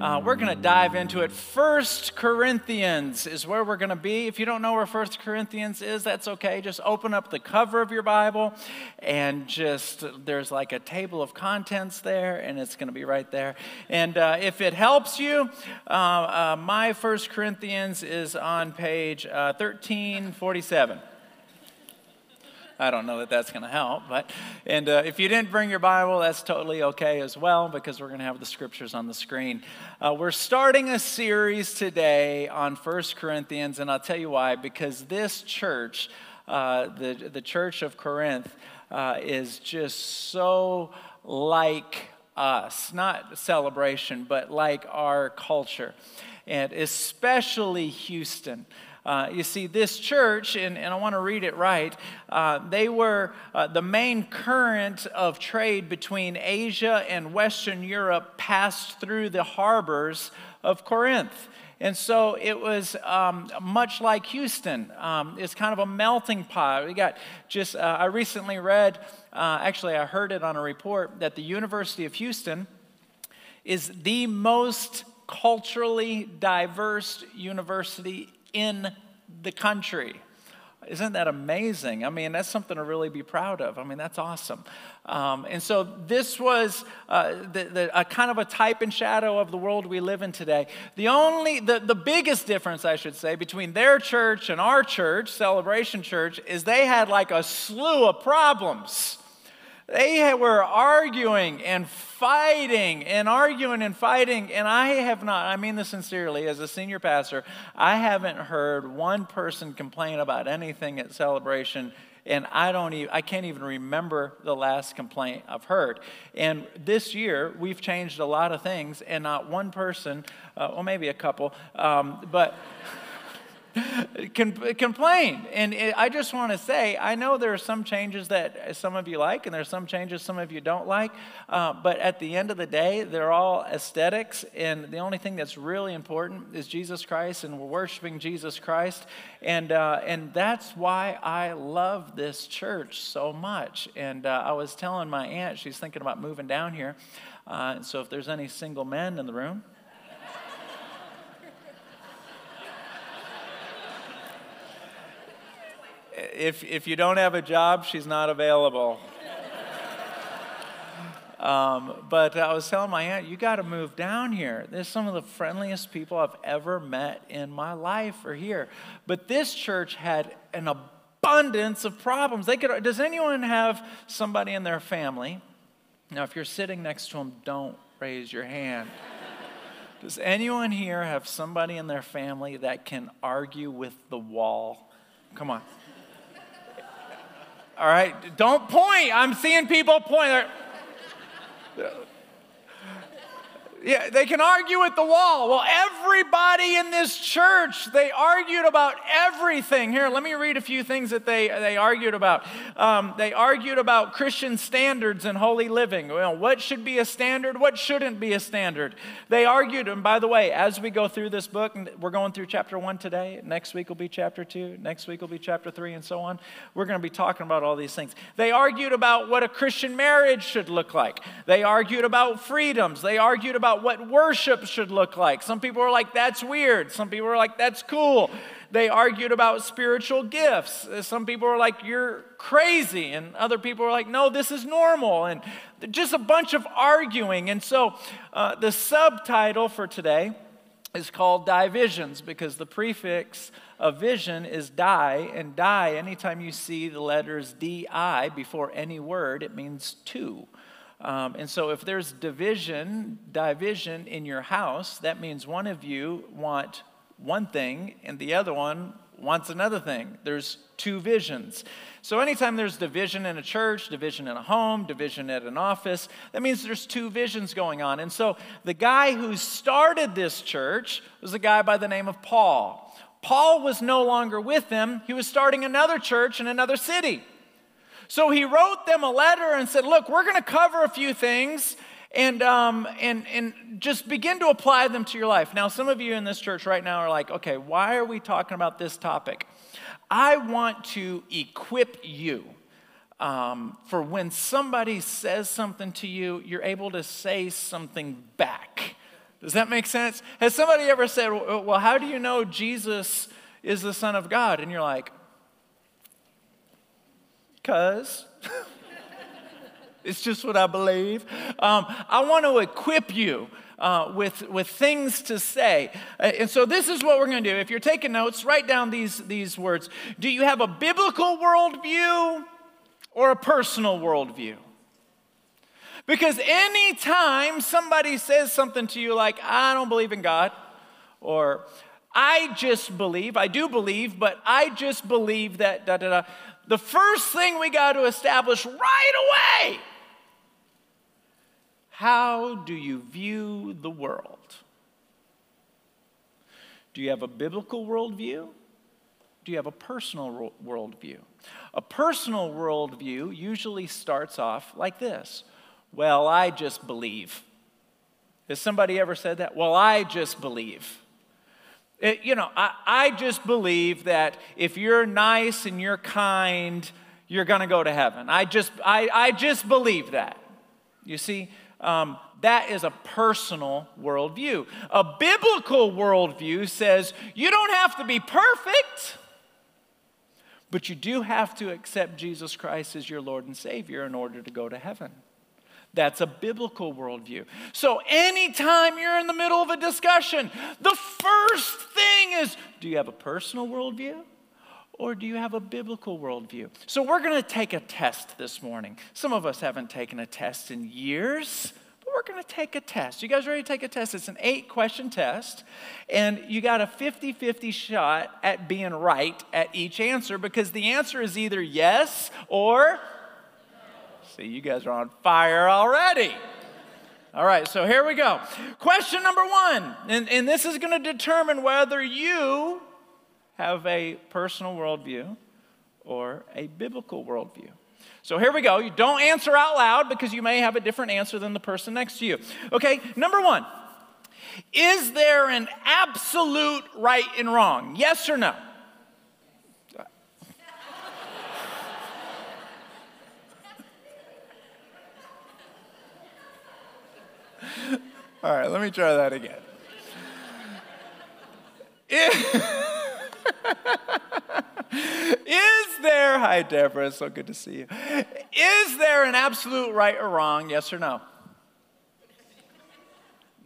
Uh, we're going to dive into it. First Corinthians is where we're going to be. If you don't know where First Corinthians is, that's okay. Just open up the cover of your Bible and just, there's like a table of contents there, and it's going to be right there. And uh, if it helps you, uh, uh my First Corinthians is on page 1347. I don't know that that's going to help, but and uh, if you didn't bring your Bible, that's totally okay as well because we're going to have the scriptures on the screen. Uh, we're starting a series today on First Corinthians, and I'll tell you why. Because this church, uh, the the church of Corinth, uh, is just so like us, not celebration, but like our culture, and especially Houston. Uh, you see, this church, and, and I want to read it right, uh, they were uh, the main current of trade between Asia and Western Europe passed through the harbors of Corinth. And so it was um, much like Houston. Um, it's kind of a melting pot. We got just, uh, I recently read, uh, actually, I heard it on a report that the University of Houston is the most culturally diverse university in the country. Isn't that amazing? I mean, that's something to really be proud of. I mean, that's awesome. Um, and so, this was uh, the, the, a kind of a type and shadow of the world we live in today. The only, the, the biggest difference, I should say, between their church and our church, Celebration Church, is they had like a slew of problems. They were arguing and fighting and arguing and fighting. And I have not, I mean this sincerely, as a senior pastor, I haven't heard one person complain about anything at celebration. And I don't even, I can't even remember the last complaint I've heard. And this year, we've changed a lot of things, and not one person, uh, well, maybe a couple, um, but. complain. And I just want to say, I know there are some changes that some of you like, and there are some changes some of you don't like. Uh, but at the end of the day, they're all aesthetics. And the only thing that's really important is Jesus Christ, and we're worshiping Jesus Christ. And, uh, and that's why I love this church so much. And uh, I was telling my aunt, she's thinking about moving down here. Uh, so if there's any single men in the room, if, if you don't have a job, she's not available. Um, but I was telling my aunt, you got to move down here. There's some of the friendliest people I've ever met in my life are here. But this church had an abundance of problems. They could. Does anyone have somebody in their family? Now, if you're sitting next to them, don't raise your hand. Does anyone here have somebody in their family that can argue with the wall? Come on. All right, don't point. I'm seeing people point. Yeah, they can argue at the wall. Well, everybody in this church, they argued about everything. Here, let me read a few things that they, they argued about. Um, they argued about Christian standards and holy living. Well, what should be a standard? What shouldn't be a standard? They argued, and by the way, as we go through this book, we're going through chapter one today. Next week will be chapter two. Next week will be chapter three, and so on. We're going to be talking about all these things. They argued about what a Christian marriage should look like. They argued about freedoms. They argued about about what worship should look like. Some people were like, that's weird. Some people were like, that's cool. They argued about spiritual gifts. Some people were like, you're crazy. And other people were like, no, this is normal. And just a bunch of arguing. And so uh, the subtitle for today is called Divisions because the prefix of vision is die. And die, anytime you see the letters DI before any word, it means two. Um, and so if there's division, division in your house, that means one of you want one thing and the other one wants another thing. There's two visions. So anytime there's division in a church, division in a home, division at an office, that means there's two visions going on. And so the guy who started this church was a guy by the name of Paul. Paul was no longer with them. He was starting another church in another city. So he wrote them a letter and said, Look, we're going to cover a few things and, um, and, and just begin to apply them to your life. Now, some of you in this church right now are like, Okay, why are we talking about this topic? I want to equip you. Um, for when somebody says something to you, you're able to say something back. Does that make sense? Has somebody ever said, Well, how do you know Jesus is the Son of God? And you're like, Because. it's just what I believe. Um, I want to equip you uh, with, with things to say. Uh, and so, this is what we're going to do. If you're taking notes, write down these, these words. Do you have a biblical worldview or a personal worldview? Because anytime somebody says something to you like, I don't believe in God, or I just believe, I do believe, but I just believe that da da da, the first thing we got to establish right away how do you view the world? Do you have a biblical worldview? Do you have a personal worldview? A personal worldview usually starts off like this Well, I just believe. Has somebody ever said that? Well, I just believe. It, you know, I, I just believe that if you're nice and you're kind, you're going to go to heaven. I just, I, I just believe that. You see, um, that is a personal worldview. A biblical worldview says you don't have to be perfect, but you do have to accept Jesus Christ as your Lord and Savior in order to go to heaven. That's a biblical worldview. So, anytime you're in the middle of a discussion, the first thing is do you have a personal worldview? Or do you have a biblical worldview? So, we're going to take a test this morning. Some of us haven't taken a test in years, but we're going to take a test. You guys ready to take a test? It's an eight question test, and you got a 50 50 shot at being right at each answer because the answer is either yes or. See, you guys are on fire already. All right, so here we go. Question number one, and, and this is going to determine whether you have a personal worldview or a biblical worldview. So here we go. You don't answer out loud because you may have a different answer than the person next to you. Okay, number one Is there an absolute right and wrong? Yes or no? All right, let me try that again. Is there, hi Deborah, so good to see you. Is there an absolute right or wrong, yes or no?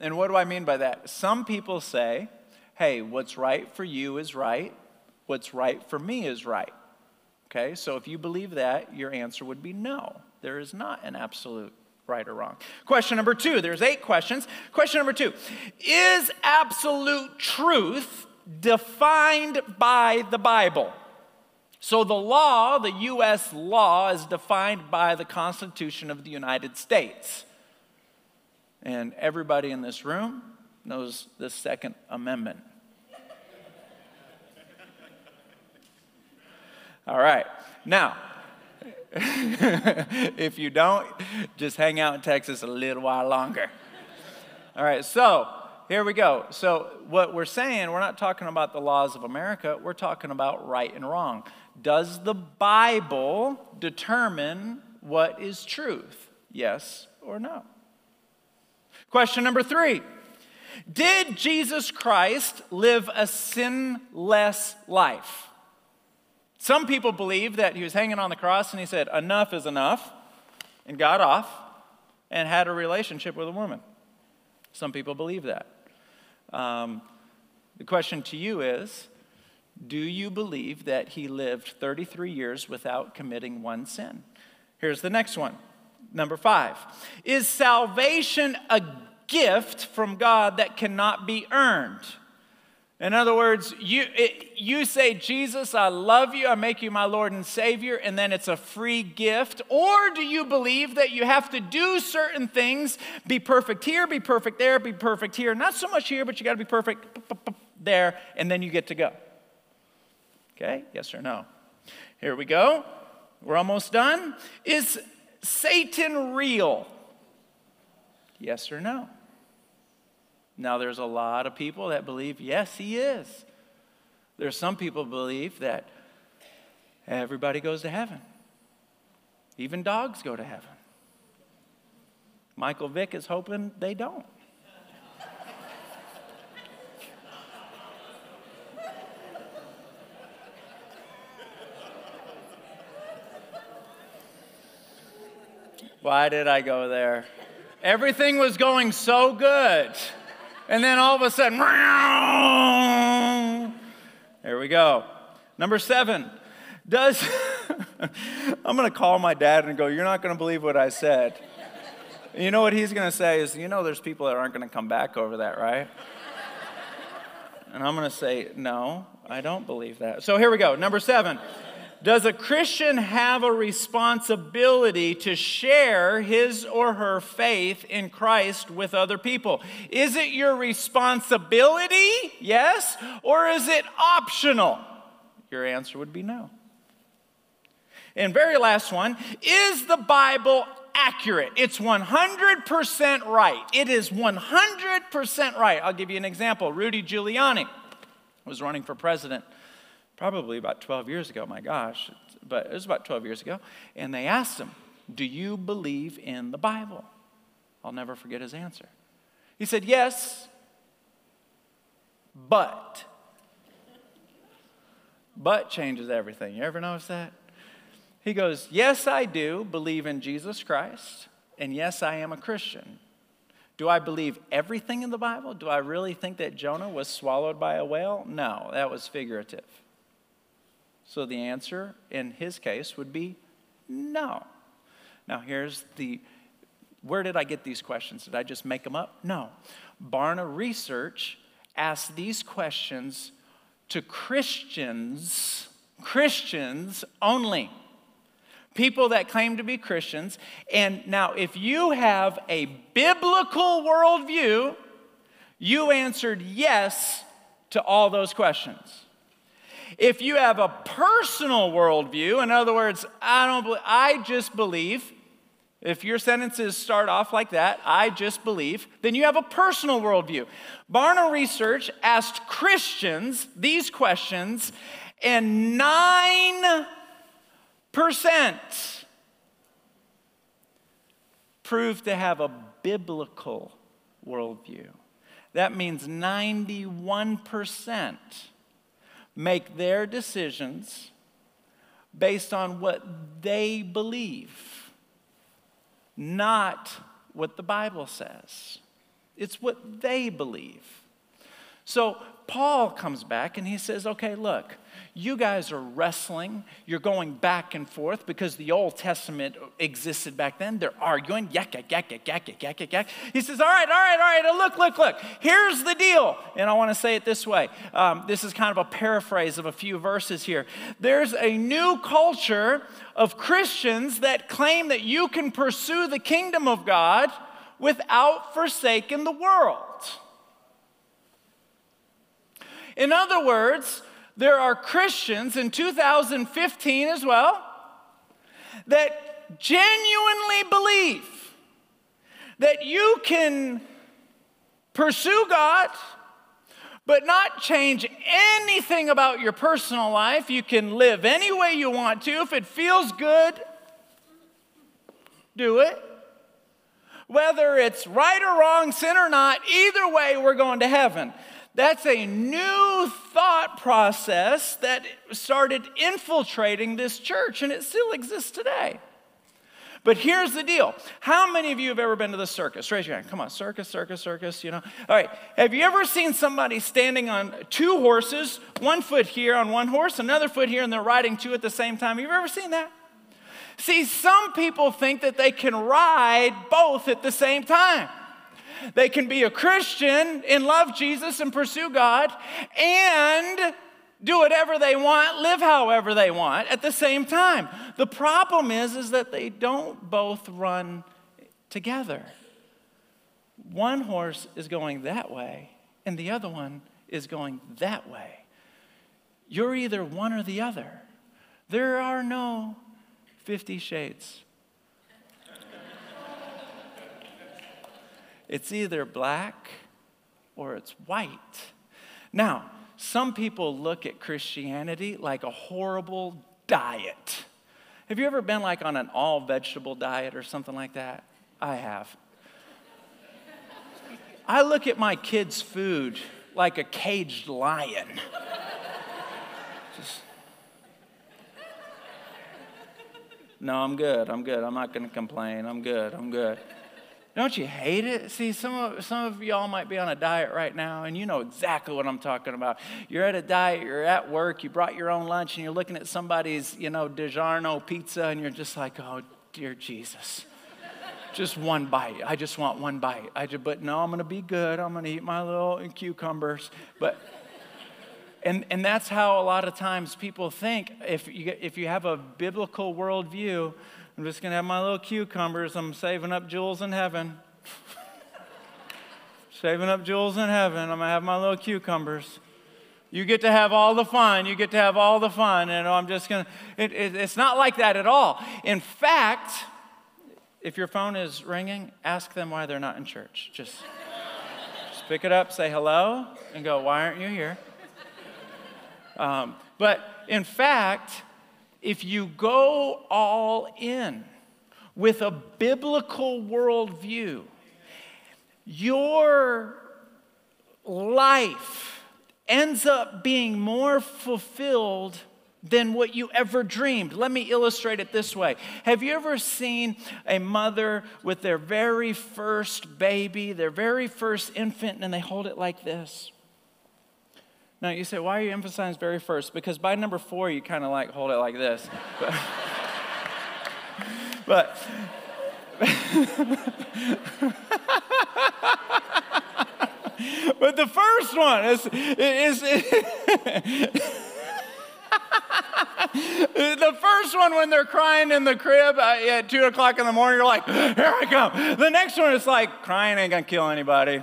And what do I mean by that? Some people say, hey, what's right for you is right, what's right for me is right. Okay, so if you believe that, your answer would be no. There is not an absolute right or wrong. Question number two, there's eight questions. Question number two Is absolute truth defined by the Bible? So the law, the U.S. law, is defined by the Constitution of the United States. And everybody in this room knows the Second Amendment. All right. Now, if you don't, just hang out in Texas a little while longer. All right, so here we go. So, what we're saying, we're not talking about the laws of America, we're talking about right and wrong. Does the Bible determine what is truth? Yes or no? Question number three Did Jesus Christ live a sinless life? Some people believe that he was hanging on the cross and he said, Enough is enough, and got off and had a relationship with a woman. Some people believe that. Um, the question to you is do you believe that he lived 33 years without committing one sin? Here's the next one. Number five Is salvation a gift from God that cannot be earned? In other words, you, it, you say, Jesus, I love you, I make you my Lord and Savior, and then it's a free gift? Or do you believe that you have to do certain things, be perfect here, be perfect there, be perfect here? Not so much here, but you got to be perfect there, and then you get to go. Okay, yes or no? Here we go. We're almost done. Is Satan real? Yes or no? Now, there's a lot of people that believe, yes, he is. There's some people believe that everybody goes to heaven, even dogs go to heaven. Michael Vick is hoping they don't. Why did I go there? Everything was going so good. And then all of a sudden, there we go. Number seven, does, I'm going to call my dad and go, You're not going to believe what I said. You know what he's going to say is, You know, there's people that aren't going to come back over that, right? And I'm going to say, No, I don't believe that. So here we go. Number seven. Does a Christian have a responsibility to share his or her faith in Christ with other people? Is it your responsibility? Yes. Or is it optional? Your answer would be no. And very last one is the Bible accurate? It's 100% right. It is 100% right. I'll give you an example. Rudy Giuliani was running for president probably about 12 years ago, my gosh, but it was about 12 years ago. And they asked him, Do you believe in the Bible? I'll never forget his answer. He said, Yes, but. But changes everything. You ever notice that? He goes, Yes, I do believe in Jesus Christ, and yes, I am a Christian. Do I believe everything in the Bible? Do I really think that Jonah was swallowed by a whale? No, that was figurative. So the answer in his case would be no. Now, here's the where did I get these questions? Did I just make them up? No. Barna Research asked these questions to Christians, Christians only people that claim to be Christians. And now, if you have a biblical worldview, you answered yes to all those questions. If you have a personal worldview, in other words, I don't, I just believe. If your sentences start off like that, I just believe, then you have a personal worldview. Barna Research asked Christians these questions, and nine percent proved to have a biblical worldview. That means 91% make their decisions based on what they believe, not what the Bible says. It's what they believe. So Paul comes back and he says, okay, look, you guys are wrestling. You're going back and forth because the Old Testament existed back then. They're arguing. Yak, yak, yak, yak, yak, yak, yak, yak. He says, All right, all right, all right. Look, look, look. Here's the deal. And I want to say it this way. Um, this is kind of a paraphrase of a few verses here. There's a new culture of Christians that claim that you can pursue the kingdom of God without forsaking the world. In other words, there are Christians in 2015 as well that genuinely believe that you can pursue God, but not change anything about your personal life. You can live any way you want to. If it feels good, do it. Whether it's right or wrong, sin or not, either way, we're going to heaven. That's a new thought process that started infiltrating this church, and it still exists today. But here's the deal. How many of you have ever been to the circus? Raise your hand. Come on, circus, circus, circus, you know. All right. Have you ever seen somebody standing on two horses, one foot here on one horse, another foot here, and they're riding two at the same time? Have you ever seen that? See, some people think that they can ride both at the same time. They can be a Christian and love Jesus and pursue God and do whatever they want, live however they want at the same time. The problem is is that they don't both run together. One horse is going that way and the other one is going that way. You're either one or the other. There are no 50 shades It's either black or it's white. Now, some people look at Christianity like a horrible diet. Have you ever been like on an all vegetable diet or something like that? I have. I look at my kids' food like a caged lion. Just, No, I'm good. I'm good. I'm not going to complain. I'm good. I'm good. Don't you hate it? See, some of, some of y'all might be on a diet right now, and you know exactly what I'm talking about. You're at a diet, you're at work, you brought your own lunch, and you're looking at somebody's, you know, DiGiorno pizza, and you're just like, oh, dear Jesus. just one bite. I just want one bite. I just, but no, I'm going to be good. I'm going to eat my little cucumbers. But and, and that's how a lot of times people think. If you, if you have a biblical worldview, I'm just going to have my little cucumbers. I'm saving up jewels in heaven. saving up jewels in heaven. I'm going to have my little cucumbers. You get to have all the fun. You get to have all the fun. And I'm just going to, it, it's not like that at all. In fact, if your phone is ringing, ask them why they're not in church. Just, just pick it up, say hello, and go, why aren't you here? Um, but in fact, if you go all in with a biblical worldview, your life ends up being more fulfilled than what you ever dreamed. Let me illustrate it this way. Have you ever seen a mother with their very first baby, their very first infant, and they hold it like this? Now, you say, why are you emphasizing very first? Because by number four, you kind of like hold it like this. But, but the first one is, is, is the first one when they're crying in the crib uh, at two o'clock in the morning, you're like, here I come. The next one is like, crying ain't gonna kill anybody.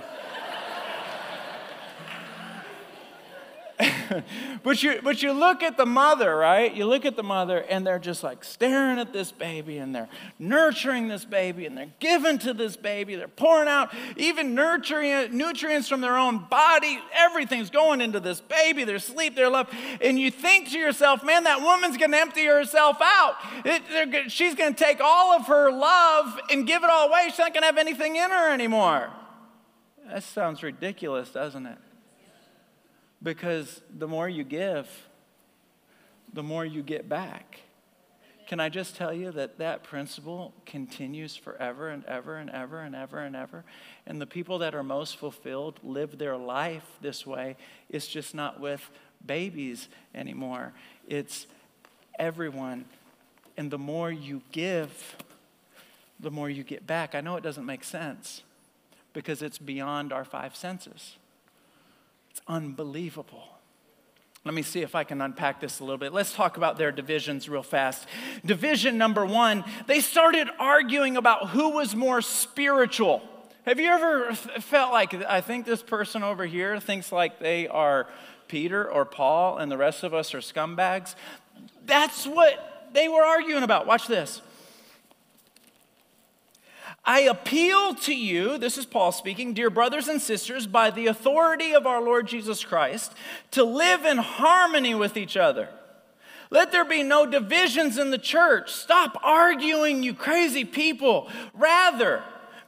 but, you, but you look at the mother, right? You look at the mother, and they're just like staring at this baby, and they're nurturing this baby, and they're giving to this baby. They're pouring out even nurturing, nutrients from their own body. Everything's going into this baby, their sleep, their love. And you think to yourself, man, that woman's going to empty herself out. It, she's going to take all of her love and give it all away. She's not going to have anything in her anymore. That sounds ridiculous, doesn't it? Because the more you give, the more you get back. Can I just tell you that that principle continues forever and ever and ever and ever and ever? And the people that are most fulfilled live their life this way. It's just not with babies anymore, it's everyone. And the more you give, the more you get back. I know it doesn't make sense because it's beyond our five senses. It's unbelievable. Let me see if I can unpack this a little bit. Let's talk about their divisions real fast. Division number one, they started arguing about who was more spiritual. Have you ever felt like, I think this person over here thinks like they are Peter or Paul and the rest of us are scumbags? That's what they were arguing about. Watch this. I appeal to you, this is Paul speaking, dear brothers and sisters, by the authority of our Lord Jesus Christ, to live in harmony with each other. Let there be no divisions in the church. Stop arguing, you crazy people. Rather,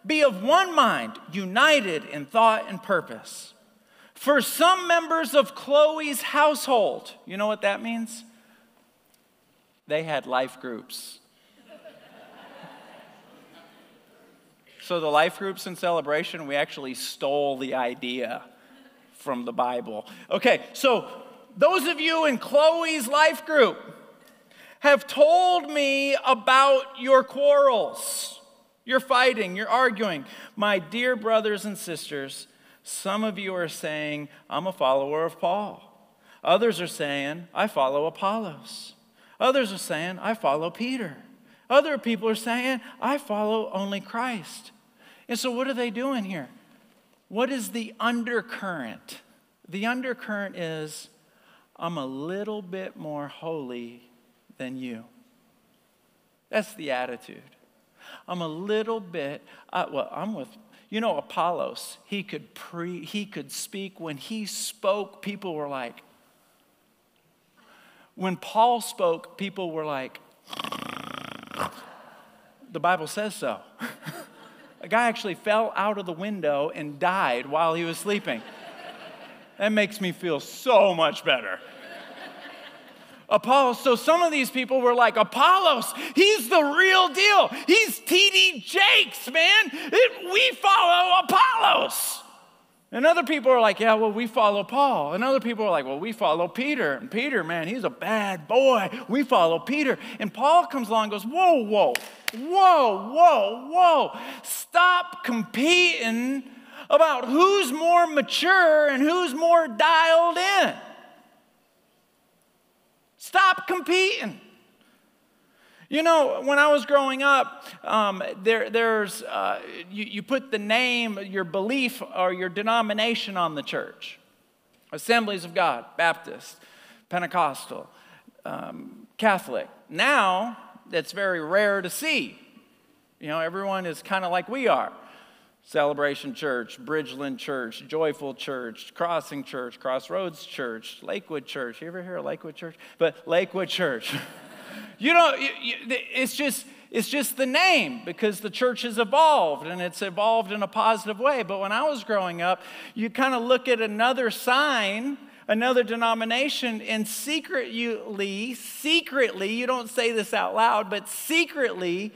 be of one mind, united in thought and purpose. For some members of Chloe's household, you know what that means? They had life groups. So, the life groups in celebration, we actually stole the idea from the Bible. Okay, so those of you in Chloe's life group have told me about your quarrels. You're fighting, you're arguing. My dear brothers and sisters, some of you are saying, I'm a follower of Paul. Others are saying, I follow Apollos. Others are saying, I follow Peter. Other people are saying, I follow only Christ. And so, what are they doing here? What is the undercurrent? The undercurrent is, I'm a little bit more holy than you. That's the attitude. I'm a little bit, uh, well, I'm with, you know, Apollos, he could pre, he could speak. When he spoke, people were like, when Paul spoke, people were like, the Bible says so. a guy actually fell out of the window and died while he was sleeping. That makes me feel so much better. Apollos. So some of these people were like, Apollos, he's the real deal. He's TD Jakes, man. It, we follow Apollos. And other people are like, yeah, well, we follow Paul. And other people are like, well, we follow Peter. And Peter, man, he's a bad boy. We follow Peter. And Paul comes along and goes, whoa, whoa, whoa, whoa, whoa. Stop competing about who's more mature and who's more dialed in. Stop competing. You know, when I was growing up, um, there, there's, uh, you, you put the name, your belief, or your denomination on the church. Assemblies of God, Baptist, Pentecostal, um, Catholic. Now, that's very rare to see. You know, everyone is kind of like we are. Celebration Church, Bridgeland Church, Joyful Church, Crossing Church, Crossroads Church, Lakewood Church. You ever hear of Lakewood Church? But Lakewood Church. You know, it's just it's just the name because the church has evolved and it's evolved in a positive way. But when I was growing up, you kind of look at another sign, another denomination, and secretly, secretly, you don't say this out loud, but secretly,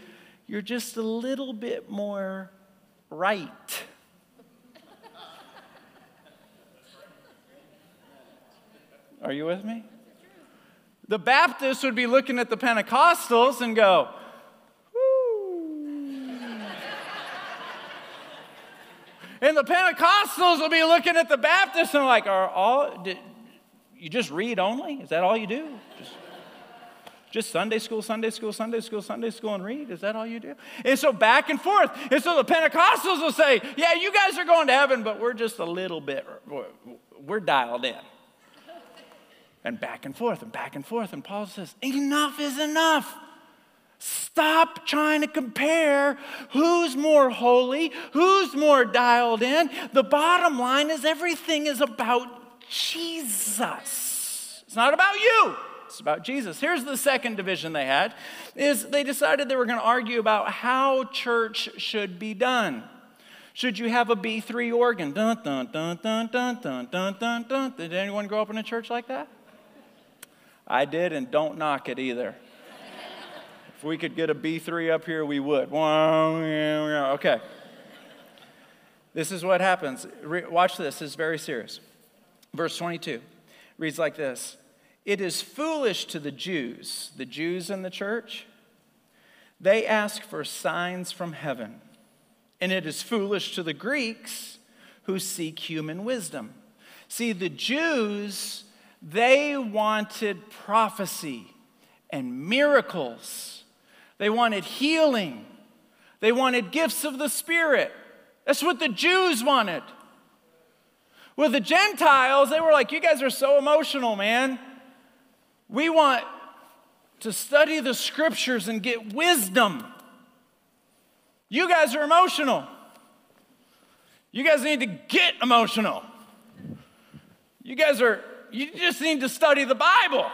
you're just a little bit more right. Are you with me? The Baptists would be looking at the Pentecostals and go, and the Pentecostals will be looking at the Baptists and like, are all, did, you just read only? Is that all you do? Just, just Sunday school, Sunday school, Sunday school, Sunday school, and read? Is that all you do? And so back and forth. And so the Pentecostals will say, yeah, you guys are going to heaven, but we're just a little bit, we're dialed in and back and forth and back and forth. And Paul says, Enough is enough. Stop trying to compare who's more holy, who's more dialed in. The bottom line is everything is about Jesus. It's not about you. It's about Jesus. Here's the second division they had is they decided they were going to argue about how church should be done. Should you have a B3 organ? Dun, dun, dun, dun, dun, dun, dun, dun, dun. Did anyone grow up in a church like that? I did, and don't knock it either. if we could get a B3 up here, we would. Okay. This is what happens. Watch this, it's very serious. Verse 22 reads like this It is foolish to the Jews, the Jews in the church, they ask for signs from heaven. And it is foolish to the Greeks who seek human wisdom. See, the Jews they wanted prophecy and miracles. They wanted healing. They wanted gifts of the Spirit. That's what the Jews wanted. With the Gentiles, they were like, You guys are so emotional, man. We want to study the scriptures and get wisdom. You guys are emotional. You guys need to get emotional. You guys are you just need to study the Bible.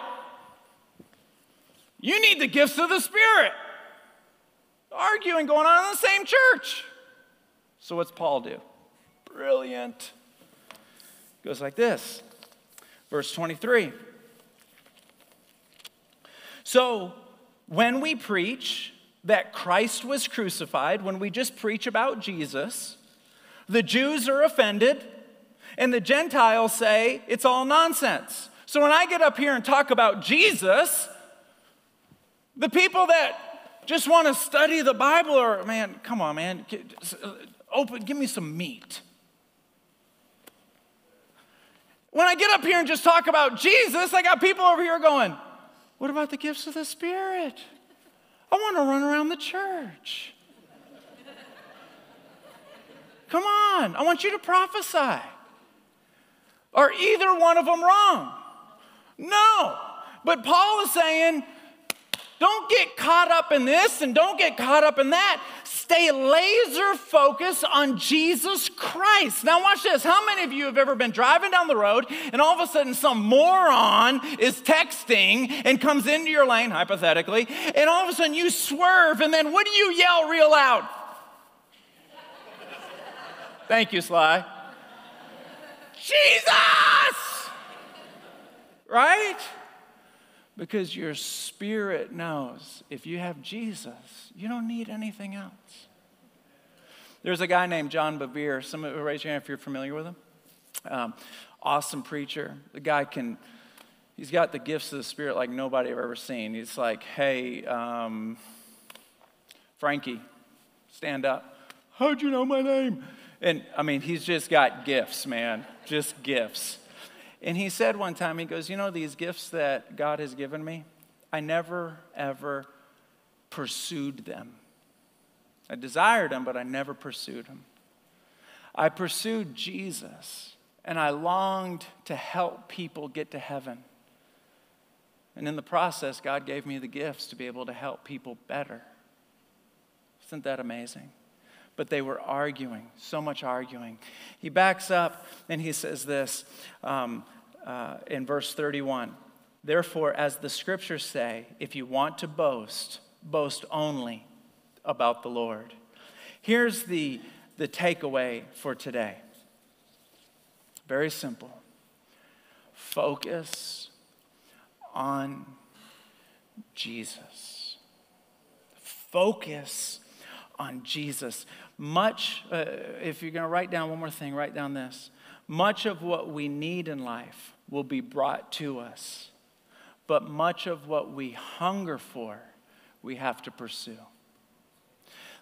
You need the gifts of the Spirit. Arguing going on in the same church. So, what's Paul do? Brilliant. Goes like this. Verse 23. So, when we preach that Christ was crucified, when we just preach about Jesus, the Jews are offended and the Gentiles say it's all nonsense. So when I get up here and talk about Jesus, the people that just want to study the Bible are, man, come on, man, uh, open, give me some meat. When I get up here and just talk about Jesus, I got people over here going, what about the gifts of the Spirit? I want to run around the church. Come on, I want you to prophesy. Are either one of them wrong? No. But Paul is saying, don't get caught up in this and don't get caught up in that. Stay laser focused on Jesus Christ. Now, watch this. How many of you have ever been driving down the road and all of a sudden some moron is texting and comes into your lane, hypothetically, and all of a sudden you swerve and then what do you yell real loud? Thank you, Sly. Jesus! Right? Because your spirit knows if you have Jesus, you don't need anything else. There's a guy named John Bevere. Some of you raise your hand if you're familiar with him. Um, awesome preacher. The guy can, he's got the gifts of the Spirit like nobody I've ever seen. He's like, hey, um, Frankie, stand up. How'd you know my name? And I mean, he's just got gifts, man, just gifts. And he said one time, he goes, You know, these gifts that God has given me, I never, ever pursued them. I desired them, but I never pursued them. I pursued Jesus, and I longed to help people get to heaven. And in the process, God gave me the gifts to be able to help people better. Isn't that amazing? But they were arguing, so much arguing. He backs up and he says this um, uh, in verse 31 Therefore, as the scriptures say, if you want to boast, boast only about the Lord. Here's the, the takeaway for today very simple focus on Jesus. Focus on Jesus. Much, uh, if you're going to write down one more thing, write down this. Much of what we need in life will be brought to us, but much of what we hunger for, we have to pursue.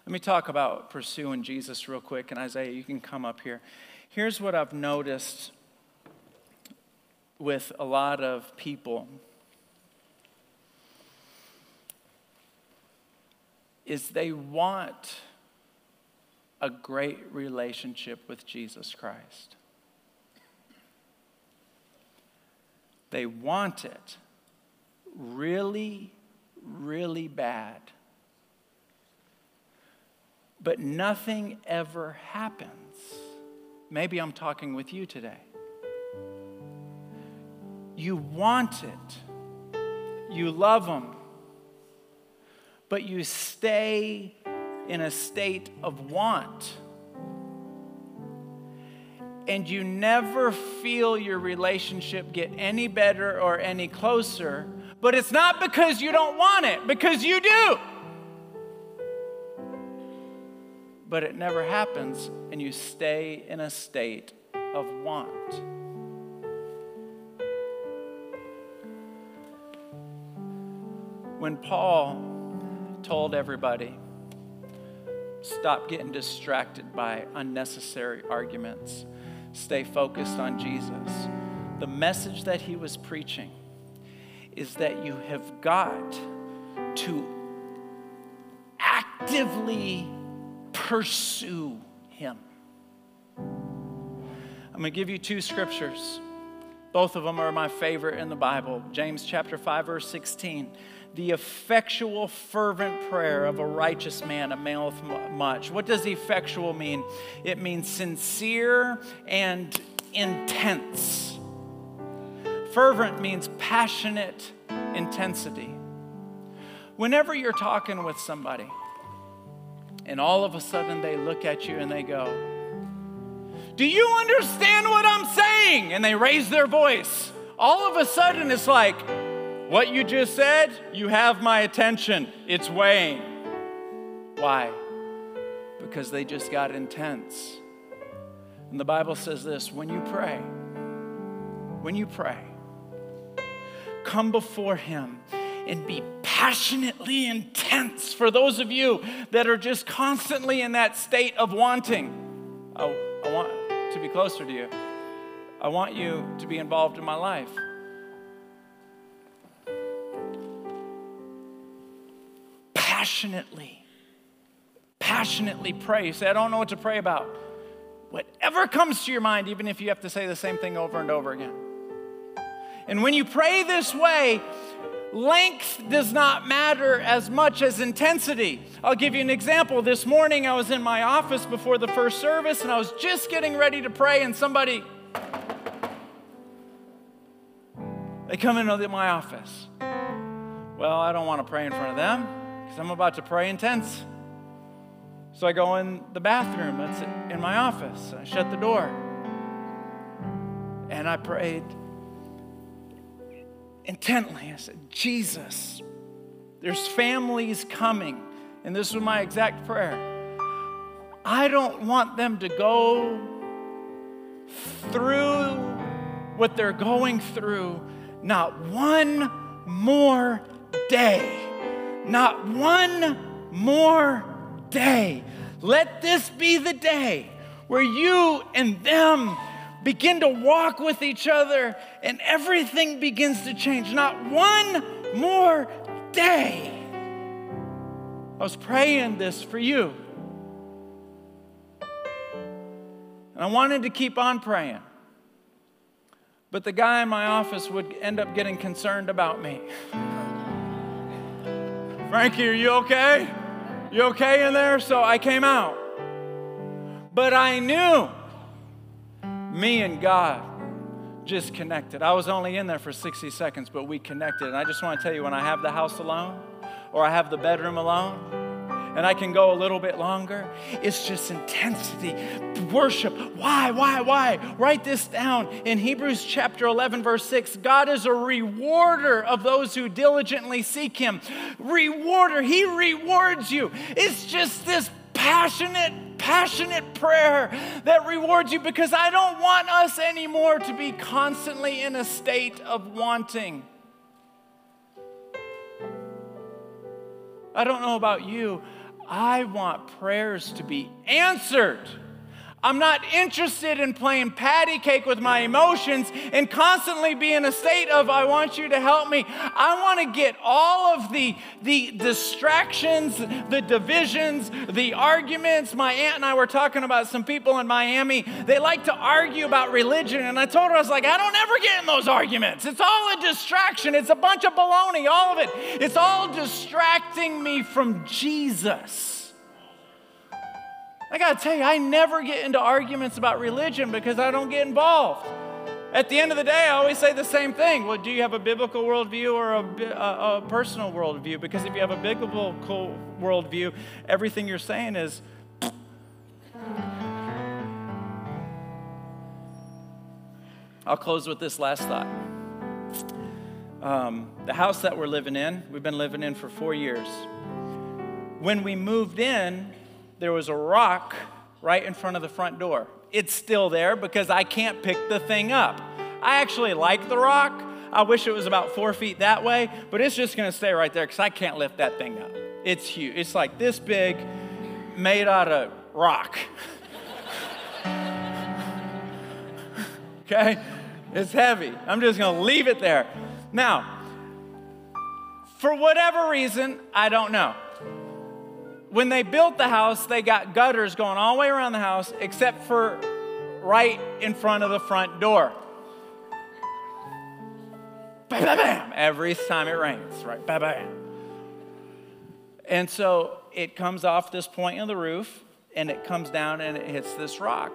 Let me talk about pursuing Jesus real quick, and Isaiah, you can come up here. Here's what I've noticed with a lot of people is they want a great relationship with Jesus Christ. They want it really, really bad. But nothing ever happens. Maybe I'm talking with you today. You want it, you love Him, but you stay in a state of want. And you never feel your relationship get any better or any closer, but it's not because you don't want it, because you do. But it never happens, and you stay in a state of want. When Paul told everybody, stop getting distracted by unnecessary arguments, stay focused on Jesus. The message that he was preaching is that you have got to actively pursue him. I'm going to give you two scriptures. Both of them are my favorite in the Bible. James chapter 5 verse 16 the effectual, fervent prayer of a righteous man availeth much. What does effectual mean? It means sincere and intense. Fervent means passionate intensity. Whenever you're talking with somebody, and all of a sudden they look at you and they go, Do you understand what I'm saying? And they raise their voice. All of a sudden it's like, what you just said, you have my attention. It's weighing. Why? Because they just got intense. And the Bible says this when you pray, when you pray, come before Him and be passionately intense. For those of you that are just constantly in that state of wanting, I, I want to be closer to you. I want you to be involved in my life. passionately, passionately pray. Say, I don't know what to pray about. Whatever comes to your mind, even if you have to say the same thing over and over again. And when you pray this way, length does not matter as much as intensity. I'll give you an example. This morning I was in my office before the first service and I was just getting ready to pray, and somebody, they come into my office. Well, I don't want to pray in front of them because I'm about to pray intense. So I go in the bathroom that's in my office. I shut the door. And I prayed intently. I said, Jesus, there's families coming. And this was my exact prayer. I don't want them to go through what they're going through, not one more day. Not one more day. Let this be the day where you and them begin to walk with each other and everything begins to change. Not one more day. I was praying this for you. And I wanted to keep on praying. But the guy in my office would end up getting concerned about me. Frankie, are you okay? You okay in there? So I came out. But I knew me and God just connected. I was only in there for 60 seconds, but we connected. And I just want to tell you when I have the house alone or I have the bedroom alone, and I can go a little bit longer. It's just intensity, worship. Why, why, why? Write this down in Hebrews chapter 11, verse 6. God is a rewarder of those who diligently seek Him. Rewarder, He rewards you. It's just this passionate, passionate prayer that rewards you because I don't want us anymore to be constantly in a state of wanting. I don't know about you. I want prayers to be answered. I'm not interested in playing patty cake with my emotions and constantly be in a state of, I want you to help me. I want to get all of the, the distractions, the divisions, the arguments. My aunt and I were talking about some people in Miami. They like to argue about religion. And I told her, I was like, I don't ever get in those arguments. It's all a distraction, it's a bunch of baloney, all of it. It's all distracting me from Jesus. I got to tell you, I never get into arguments about religion because I don't get involved. At the end of the day, I always say the same thing. Well, do you have a biblical worldview or a, a, a personal worldview? Because if you have a biblical worldview, everything you're saying is. I'll close with this last thought. Um, the house that we're living in, we've been living in for four years. When we moved in, there was a rock right in front of the front door. It's still there because I can't pick the thing up. I actually like the rock. I wish it was about four feet that way, but it's just gonna stay right there because I can't lift that thing up. It's huge. It's like this big, made out of rock. okay? It's heavy. I'm just gonna leave it there. Now, for whatever reason, I don't know when they built the house, they got gutters going all the way around the house except for right in front of the front door. Bam, bam, bam. Every time it rains, right? Bam, bam. And so it comes off this point in the roof and it comes down and it hits this rock.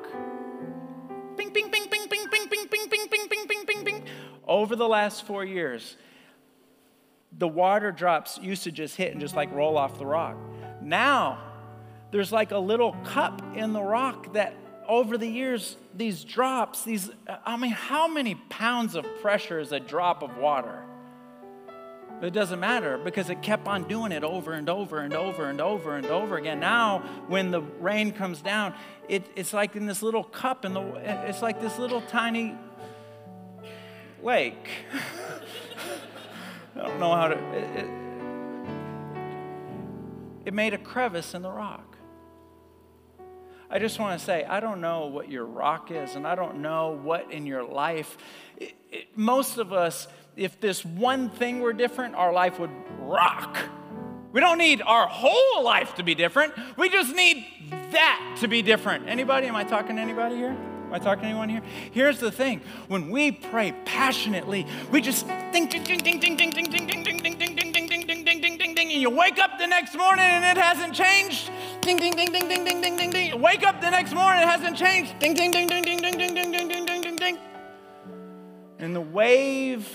Bing, bing, bing, bing, bing, bing, bing, bing, bing, bing, bing, bing, bing, bing. Over the last four years, the water drops used to just hit and just like roll off the rock. Now, there's like a little cup in the rock that over the years, these drops, these, I mean, how many pounds of pressure is a drop of water? It doesn't matter because it kept on doing it over and over and over and over and over again. Now, when the rain comes down, it, it's like in this little cup, and it's like this little tiny lake. I don't know how to. It, it, it made a crevice in the rock. I just want to say, I don't know what your rock is, and I don't know what in your life. It, it, most of us, if this one thing were different, our life would rock. We don't need our whole life to be different. We just need that to be different. Anybody? Am I talking to anybody here? Am I talking to anyone here? Here's the thing when we pray passionately, we just ding, ding, ding, ding, ding, ding, ding, ding, ding, ding, ding, ding, ding, ding, ding, and you wake up the next morning and it hasn't changed. Ding, ding, ding, ding, ding, ding, ding, ding, ding. Wake up the next morning, it hasn't changed. Ding, ding, ding, ding, ding, ding, ding, ding, ding, ding, ding, ding, ding. And the wave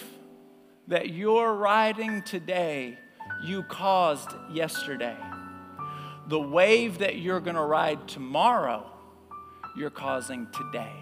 that you're riding today, you caused yesterday. The wave that you're going to ride tomorrow, you're causing today.